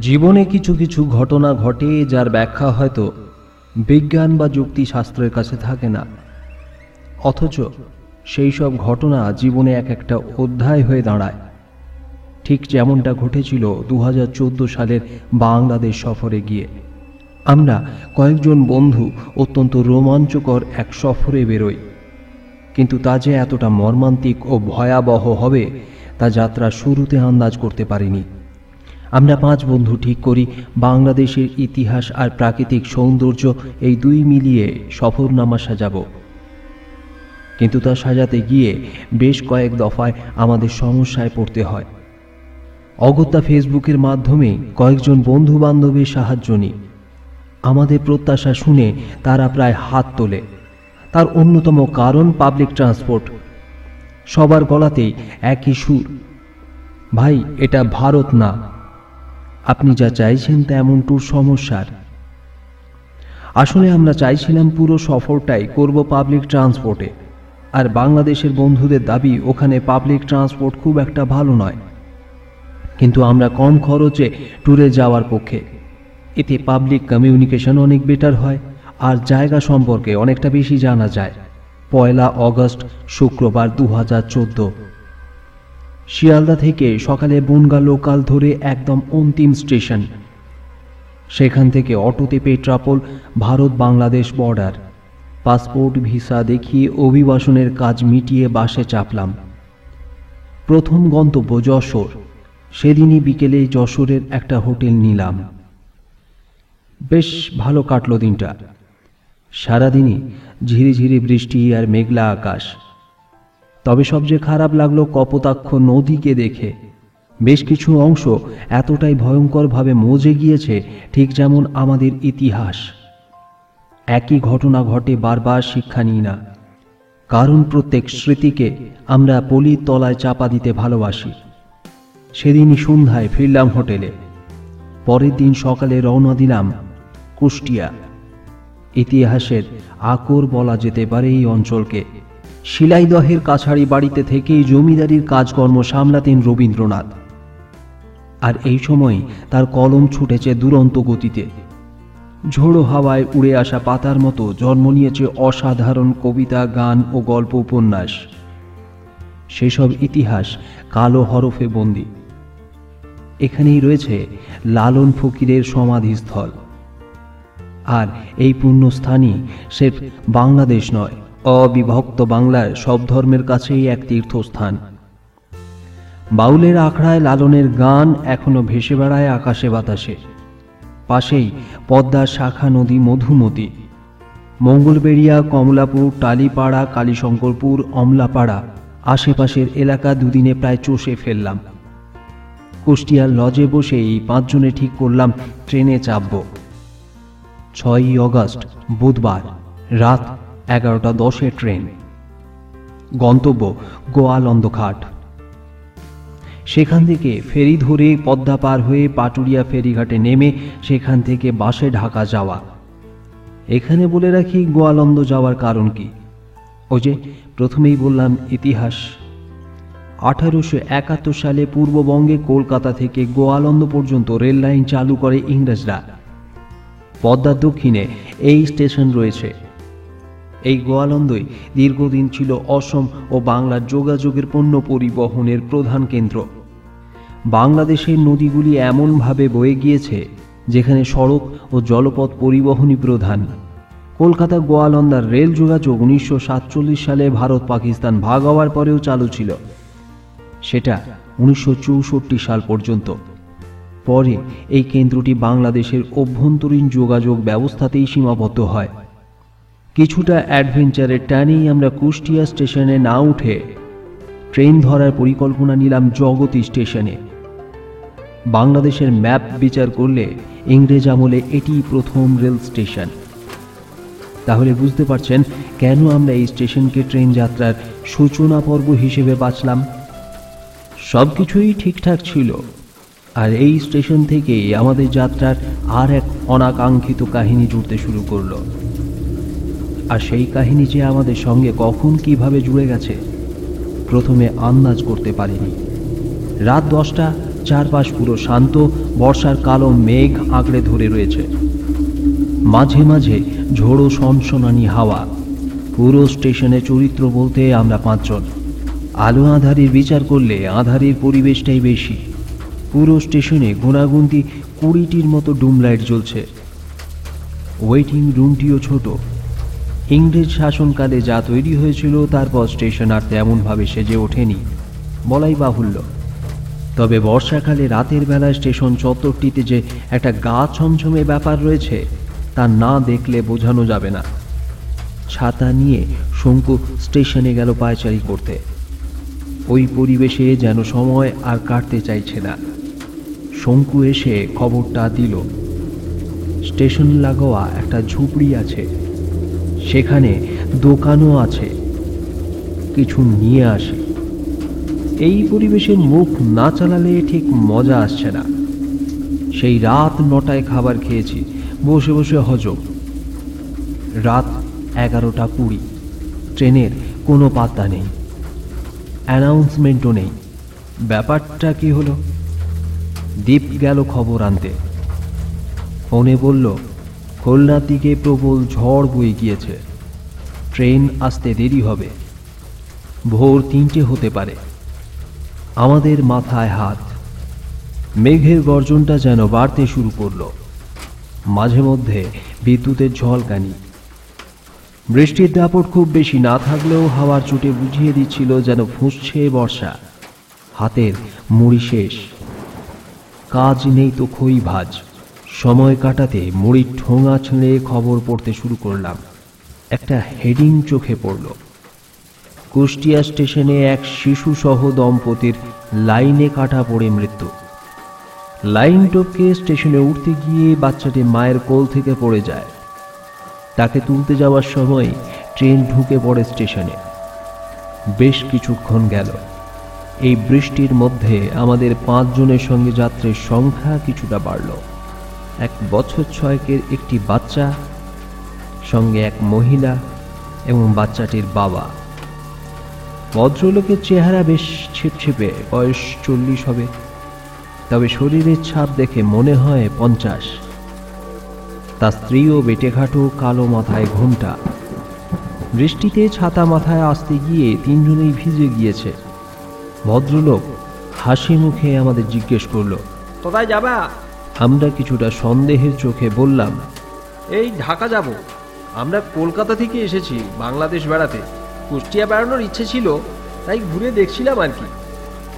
জীবনে কিছু কিছু ঘটনা ঘটে যার ব্যাখ্যা হয়তো বিজ্ঞান বা যুক্তিশাস্ত্রের কাছে থাকে না। অথচ সেই সব ঘটনা জীবনে এক একটা অধ্যায় হয়ে দাঁড়ায়। ঠিক যেমনটা ঘটেছিল দু হাজার চোদ্দ সালের বাংলাদেশ সফরে গিয়ে। আমরা কয়েকজন বন্ধু অত্যন্ত রোমাঞ্চকর এক সফরে বেরোই। কিন্তু তা যে এতটা মর্মান্তিক ও ভয়াবহ হবে, তা যাত্রা শুরুতে আন্দাজ করতে পারিনি। আমরা পাঁচ বন্ধু ঠিক করি, বাংলাদেশের ইতিহাস আর প্রাকৃতিক সৌন্দর্য এই দুই মিলিয়ে সফরনামা সাজাবো। কিন্তু তা সাজাতে গিয়ে বেশ কয়েক দফায় আমাদের সমস্যায় পড়তে হয়। অগত্যা ফেসবুকের মাধ্যমে কয়েকজন বন্ধু বান্ধবের সাহায্য নিই। আমাদের প্রত্যাশা শুনে তারা প্রায় হাত তোলে। তার অন্যতম কারণ পাবলিক ট্রান্সপোর্ট। সবার গলাতেই একই সুর। ভাই, এটা ভারত না। আপনি যা চাইছেন তা এমন ট্যুর সমস্যার। আসলে আমরা চাইছিলাম পুরো সফরটাই করব পাবলিক ট্রান্সপোর্টে আর বাংলাদেশের বন্ধুদের দাবি, ওখানে পাবলিক ট্রান্সপোর্ট খুব একটা ভালো নয়। কিন্তু আমরা কম খরচে ট্যুরে যাওয়ার পক্ষে। এতে পাবলিক কমিউনিকেশন অনেক বেটার হয়, আর জায়গা সম্পর্কে অনেকটা বেশি জানা যায়। পয়লা অগস্ট, শুক্রবার দু হাজার চোদ্দ। শিয়ালদা থেকে সকালে বনগা লোকাল ধরে একদম অন্তিম স্টেশন। সেখান থেকে অটোতে Petrapole, Bharat Bangladesh border. Passport, visa দেখিয়ে অভিবাসনের কাজ মিটিয়ে বাসে চাপলাম। প্রথম গন্তব্য যশোর। সেদিনই বিকেলে যশোরের একটা হোটেল নিলাম। বেশ ভালো কাটল দিনটা। সারাদিনই ঝিরিঝিরি বৃষ্টি আর মেঘলা আকাশ। তবে সবচেয়ে খারাপ লাগল কপোতাক্ষ নদীকে দেখে। বেশ কিছু অংশ এতটাই ভয়ঙ্করভাবে মজে গিয়েছে, ঠিক যেমন আমাদের ইতিহাস। একই ঘটনা ঘটে বারবার শিক্ষা নিই না। কারণ প্রত্যেক স্মৃতিকে আমরা পলির তলায় চাপা দিতে ভালোবাসি। সেদিনই সন্ধ্যায় ফিরলাম হোটেলে। পরের দিন সকালে রওনা দিলাম কুষ্টিয়া। ইতিহাসের আকর বলা যেতে পারে এই অঞ্চলকে। শিলাইদহের কাছাড়ি বাড়িতে থেকেই জমিদারির কাজকর্ম সামলাতেন রবীন্দ্রনাথ। আর এই সময় তার কলম ছুটেছে দুরন্ত গতিতে। ঝোড়ো হাওয়ায় উড়ে আসা পাতার মতো জন্ম নিয়েছে অসাধারণ কবিতা, গান ও গল্প উপন্যাস। সেসব ইতিহাস কালো হরফে বন্দী। এখানেই রয়েছে লালন ফকিরের সমাধিস্থল। আর এই পুণ্যস্থানই সেফ বাংলাদেশ নয় অবিভক্ত বাংলার সব ধর্মের কাছেই এক তীর্থস্থান। বাউলের আখড়ায় লালনের গান এখনও ভেসে বেড়ায় আকাশে বাতাসে। পাশেই পদ্মার শাখা নদী মধুমতি। মঙ্গলবেড়িয়া, কমলাপুর, টালিপাড়া, কালীশঙ্করপুর, অমলাপাড়া আশেপাশের এলাকা দুদিনে প্রায় চষে ফেললাম। কুষ্টিয়ার লজে বসে এই পাঁচজনে ঠিক করলাম, ট্রেনে চাপব। ছয়ই অগস্ট, বুধবার, রাত এগারোটা দশে ট্রেন। গন্তব্য গোয়ালন্দঘাট সেখান থেকে ফেরি ধরে পদ্মা পার হয়ে পাটুরিয়া ফেরিঘাটে নেমে সেখান থেকে বাসে ঢাকা যাওয়া। এখানে বলে রাখি গোয়ালন্দ যাওয়ার কারণ কি? ও যে প্রথমেই বললাম ইতিহাস। আঠারোশো একাত্তর সালে পূর্ববঙ্গে কলকাতা থেকে গোয়ালন্দ পর্যন্ত রেল লাইন চালু করে ইংরেজরা। পদ্মার দক্ষিণে এই স্টেশন রয়েছে। এই গোয়ালন্দই দীর্ঘদিন ছিল অসম ও বাংলার যোগাযোগের পণ্য পরিবহনের প্রধান কেন্দ্র। বাংলাদেশের নদীগুলি এমনভাবে বয়ে গিয়েছে, যেখানে সড়ক ও জলপথ পরিবহনই প্রধান। কলকাতা গোয়ালন্দার রেল যোগাযোগ উনিশশো সাতচল্লিশ সালে ভারত পাকিস্তান ভাগ হওয়ার পরেও চালু ছিল। সেটা উনিশশো চৌষট্টি সাল পর্যন্ত। পরে এই কেন্দ্রটি বাংলাদেশের অভ্যন্তরীণ যোগাযোগ ব্যবস্থাতেই সীমাবদ্ধ হয়। কিছুটা অ্যাডভেঞ্চারের টানেই আমরা কুষ্টিয়া স্টেশনে না উঠে ট্রেন ধরার পরিকল্পনা নিলাম জগতী স্টেশনে। বাংলাদেশের ম্যাপ বিচার করলে ইংরেজ আমলে এটিই প্রথম রেল স্টেশন। তাহলে বুঝতে পারছেন কেন আমরা এই স্টেশনকে ট্রেন যাত্রার সূচনা পর্ব হিসেবে বাঁচলাম সব কিছুই ঠিকঠাক ছিল, আর এই স্টেশন থেকেই আমাদের যাত্রার আর এক অনাকাঙ্ক্ষিত কাহিনী জুড়তে শুরু করল। আর সেই কাহিনী যে আমাদের সঙ্গে কখন কীভাবে জুড়ে গেছে, প্রথমে আন্দাজ করতে পারিনি। রাত দশটা, চারপাশ পুরো শান্ত, বর্ষার কালো মেঘ আঁকড়ে ধরে রয়েছে। মাঝে মাঝে ঝোড়ো সনসনানি হাওয়া। পুরো স্টেশনে চরিত্র বলতে আমরা পাঁচজন। আলো আধারির বিচার করলে আধারির পরিবেশটাই বেশি। পুরো স্টেশনে গুণাগুন্তি কুড়িটির মতো ডুম লাইট জ্বলছে। ওয়েটিং রুমটিও ছোট। ইংরেজ শাসনকালে যা তৈরি হয়েছিল তারপর স্টেশন আর তেমনভাবে সেজে ওঠেনি, বলাই বাহুল্য। তবে বর্ষাকালে রাতের বেলা স্টেশন চত্বরটিতে যে একটা গা ছমছমে ব্যাপার রয়েছে, তা না দেখলে বোঝানো যাবে না। ছাতা নিয়ে শঙ্কু স্টেশনে গেল পায়চারি করতে। ওই পরিবেশে যেন সময় আর কাটতে চাইছে না। শঙ্কু এসে খবরটা দিল। স্টেশন লাগোয়া একটা ঝুপড়ি আছে। সেখানে দোকানও আছে। কিছু নিয়ে আসে। এই পরিবেশে মুখ না চালালে ঠিক মজা আসছে না। সেই রাত নটায় খাবার খেয়েছি। বসে বসে হজম। রাত এগারোটা কুড়ি। ট্রেনের কোনো পাত্তা নেই। অ্যানাউন্সমেন্টও নেই। ব্যাপারটা কি হলো? দীপ গেল খবর আনতে। ফোনে বলল খুলনার দিকে প্রবল ঝড় বয়ে গিয়েছে। ট্রেন আসতে দেরি হবে। ভোর তিনটে হতে পারে। আমাদের মাথায় হাত। মেঘের গর্জনটা যেন বাড়তে শুরু করল। মাঝে মধ্যে বিদ্যুতের ঝলকানি। বৃষ্টির দাপট খুব বেশি না থাকলেও হাওয়ার চুটে বুঝিয়ে দিচ্ছিল যেন ফুঁসছে বর্ষা। হাতের মুড়ি শেষ। কাজ নেই তো খই ভাজ। সময় কাটাতে মুড়ির ঠোঙা ছেড়ে খবর পড়তে শুরু করলাম। একটা হেডিং চোখে পড়ল। কুষ্টিয়া স্টেশনে এক শিশুসহ দম্পতির লাইনে কাটা পড়ে মৃত্যু। লাইন টপকে স্টেশনে উঠতে গিয়ে বাচ্চাটি মায়ের কোল থেকে পড়ে যায়। তাকে তুলতে যাওয়ার সময় ট্রেন ঢুকে পড়ে স্টেশনে। বেশ কিছুক্ষণ গেল। এই বৃষ্টির মধ্যে আমাদের পাঁচজনের সঙ্গে যাত্রীর সংখ্যা কিছুটা বাড়ল। এক বছর ছয়েকের একটি বাচ্চা, সঙ্গে এক মহিলা এবং বাচ্চাটির বাবা। ভদ্রলোকের চেহারা বেশ ছিপছিপে, বয়স চল্লিশ হবে, তবে শরীরের ছাপ দেখে মনে হয় পঞ্চাশ। তার স্ত্রীও বেটেঘাটো কালো মাথায় ঘোমটা। বৃষ্টিতে ছাতা মাথায় আসতে গিয়ে তিনজনেই ভিজে গিয়েছে। ভদ্রলোক হাসি মুখে আমাদের জিজ্ঞেস করল, কোথায় যাবা? আমরা কিছুটা সন্দেহের চোখে বললাম এই ঢাকা যাব। আমরা কলকাতা থেকে এসেছি বাংলাদেশ বেড়াতে। কুষ্টিয়া বেড়ানোর ইচ্ছে ছিল তাই ঘুরে দেখছিলাম আর কি।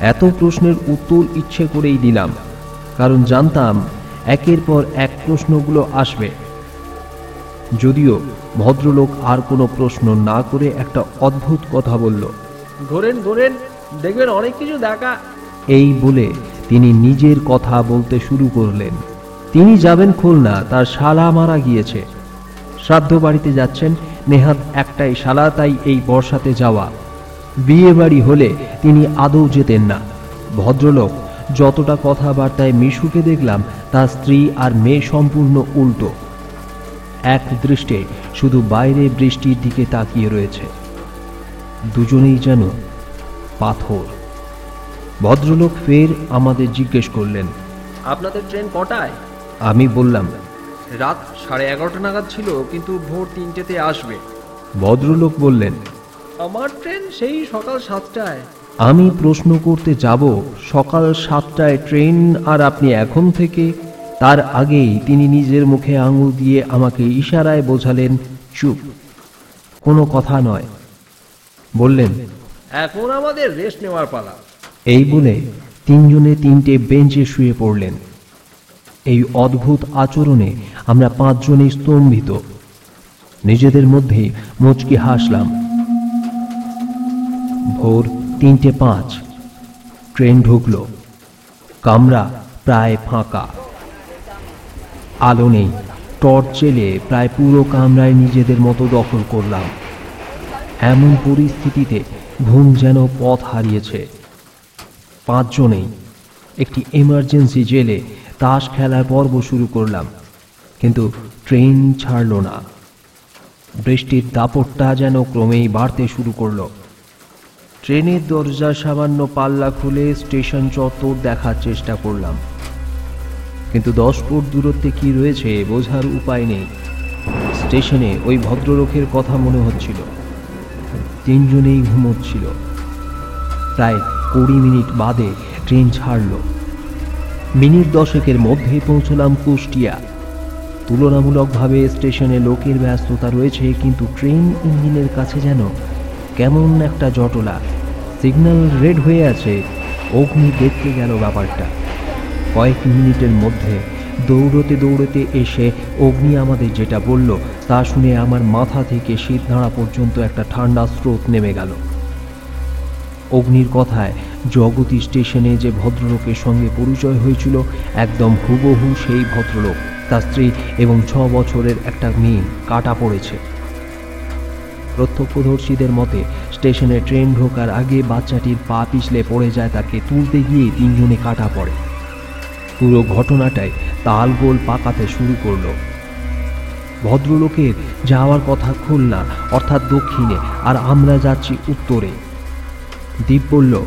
এত প্রশ্নের উত্তর ইচ্ছে করেই দিলাম কারণ জানতাম একের পর এক প্রশ্নগুলো আসবে। যদিও ভদ্রলোক আর কোনো প্রশ্ন না করে একটা অদ্ভুত কথা বলল ঘোরেন ঘোরেন দেখবেন অনেক কিছু দেখা। এই বলে তিনি নিজের কথা বলতে শুরু করলেন। তিনি যাবেন খুলনা, তার শালা মারা গিয়েছে। শ্রাদ্ধ বাড়িতে যাচ্ছেন, নেহাত একটাই শালা, তাই এই বর্ষাতে যাওয়া। বিয়ে বাড়ি হলে তিনি আদৌ যেতেন না। ভদ্রলোক, যতটা কথাবার্তায় মিশুকে দেখলাম, তার স্ত্রী আর মেয়ে সম্পূর্ণ উল্টো। এক দৃষ্টে শুধু বাইরে বৃষ্টির দিকে তাকিয়ে রয়েছে। দুজনেই যেন পাথর। ভদ্রলোক ফের আমাদের জিজ্ঞেস করলেন আপনাদের ট্রেন কটায়? আমি বললাম রাত সাড়ে এগারোটা নাগাদ ছিল কিন্তু ভোর তিনটেতে আসবে। ভদ্রলোক বললেন আমার ট্রেন সেই সকাল সাতটায়। আমি প্রশ্ন করতে যাব সকাল সাতটায় ট্রেন আর আপনি এখন থেকে? তার আগেই তিনি নিজের মুখে আঙুল দিয়ে আমাকে ইশারায় বোঝালেন চুপ। কোনো কথা নয়। বললেন এখন আমাদের রেস্ট নেওয়ার পালা। এই বলে তিনজনে তিনটে বেঞ্চে শুয়ে পড়লেন। এই অদ্ভুত আচরণে আমরা পাঁচজনই স্তম্ভিত। নিজেদের মধ্যেই মুচকি হাসলাম। ভোর তিনটে পাঁচ। ট্রেন ঢুকলো। কামরা প্রায় ফাঁকা। আলো নেই। টর্চ চেলে প্রায় পুরো কামরায় নিজেদের মতো দখল করলাম। এমন পরিস্থিতিতে ঘুম যেন পথ হারিয়েছে। পাঁচজনেই একটি এমার্জেন্সি জেলে তাস খেলার পর্ব শুরু করলাম। কিন্তু ট্রেন ছাড়ল না। বৃষ্টির দাপটটা যেন ক্রমেই বাড়তে শুরু করল। ট্রেনের দরজা সামান্য পাল্লা খুলে স্টেশন চত্বর দেখার চেষ্টা করলাম। কিন্তু দশ ফুট দূরত্বে কি রয়েছে বোঝার উপায় নেই। স্টেশনে ওই ভদ্রলোকের কথা মনে হচ্ছিল। তিনজনেই ঘুমোচ্ছিল। প্রায় কুড়ি মিনিট বাদে ট্রেন ছাড়ল। মিনিট দশেকের মধ্যে পৌঁছলাম কুষ্টিয়া। তুলনামূলকভাবে স্টেশনে লোকের ব্যস্ততা রয়েছে, কিন্তু ট্রেন ইঞ্জিনের কাছে যেন কেমন একটা জটলা। সিগন্যাল রেড হয়ে আছে, অগ্নি দেখতে গেল ব্যাপারটা। কয়েক মিনিটের মধ্যে দৌড়তে দৌড়তে এসে অগ্নি আমাদের যেটা বলল, তা শুনে আমার মাথা থেকে শীত নাড়া পর্যন্ত একটা ঠান্ডা স্রোত নেমে গেল। অগ্নির কথায় জগতী স্টেশনে যে ভদ্রলোকের সঙ্গে পরিচয় হয়েছিল, একদম হুবহু সেই ভদ্রলোক। তার স্ত্রী এবং ছ বছরের একটা মেয়ে কাটা পড়েছে। প্রত্যক্ষদর্শীদের মতে, স্টেশনে ট্রেন ঢোকার আগে বাচ্চাটির পা পিছলে পড়ে যায় তাকে তুলতে গিয়ে তিনজনে কাটা পড়ে। পুরো ঘটনাটাই তালগোল পাকাতে শুরু করল। ভদ্রলোকের যাওয়ার কথা খুলনা, অর্থাৎ দক্ষিণে, আর আমরা যাচ্ছি উত্তরে। দীপ বলল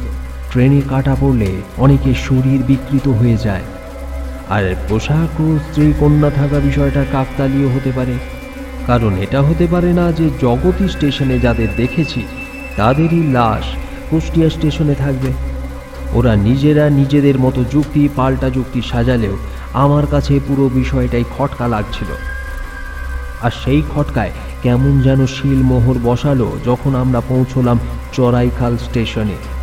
ট্রেনে কাটা পড়লে অনেকের শরীর বিকৃত হয়ে যায়। আর পোশাক ও স্ত্রী কন্যা থাকা বিষয়টা কাকতালীয় হতে পারে। কারণ এটা হতে পারে না যে জগতী স্টেশনে যাদের দেখেছি, তাদেরই লাশ কুষ্টিয়া স্টেশনে থাকবে। ওরা নিজেরা নিজেদের মতো যুক্তি, পাল্টা যুক্তি সাজালেও আমার কাছে পুরো বিষয়টাই খটকা লাগছিল। আর সেই খটকায় কেমন যেন শিলমোহর বসালো যখন আমরা পৌঁছলাম চড়াইখাল স্টেশনে।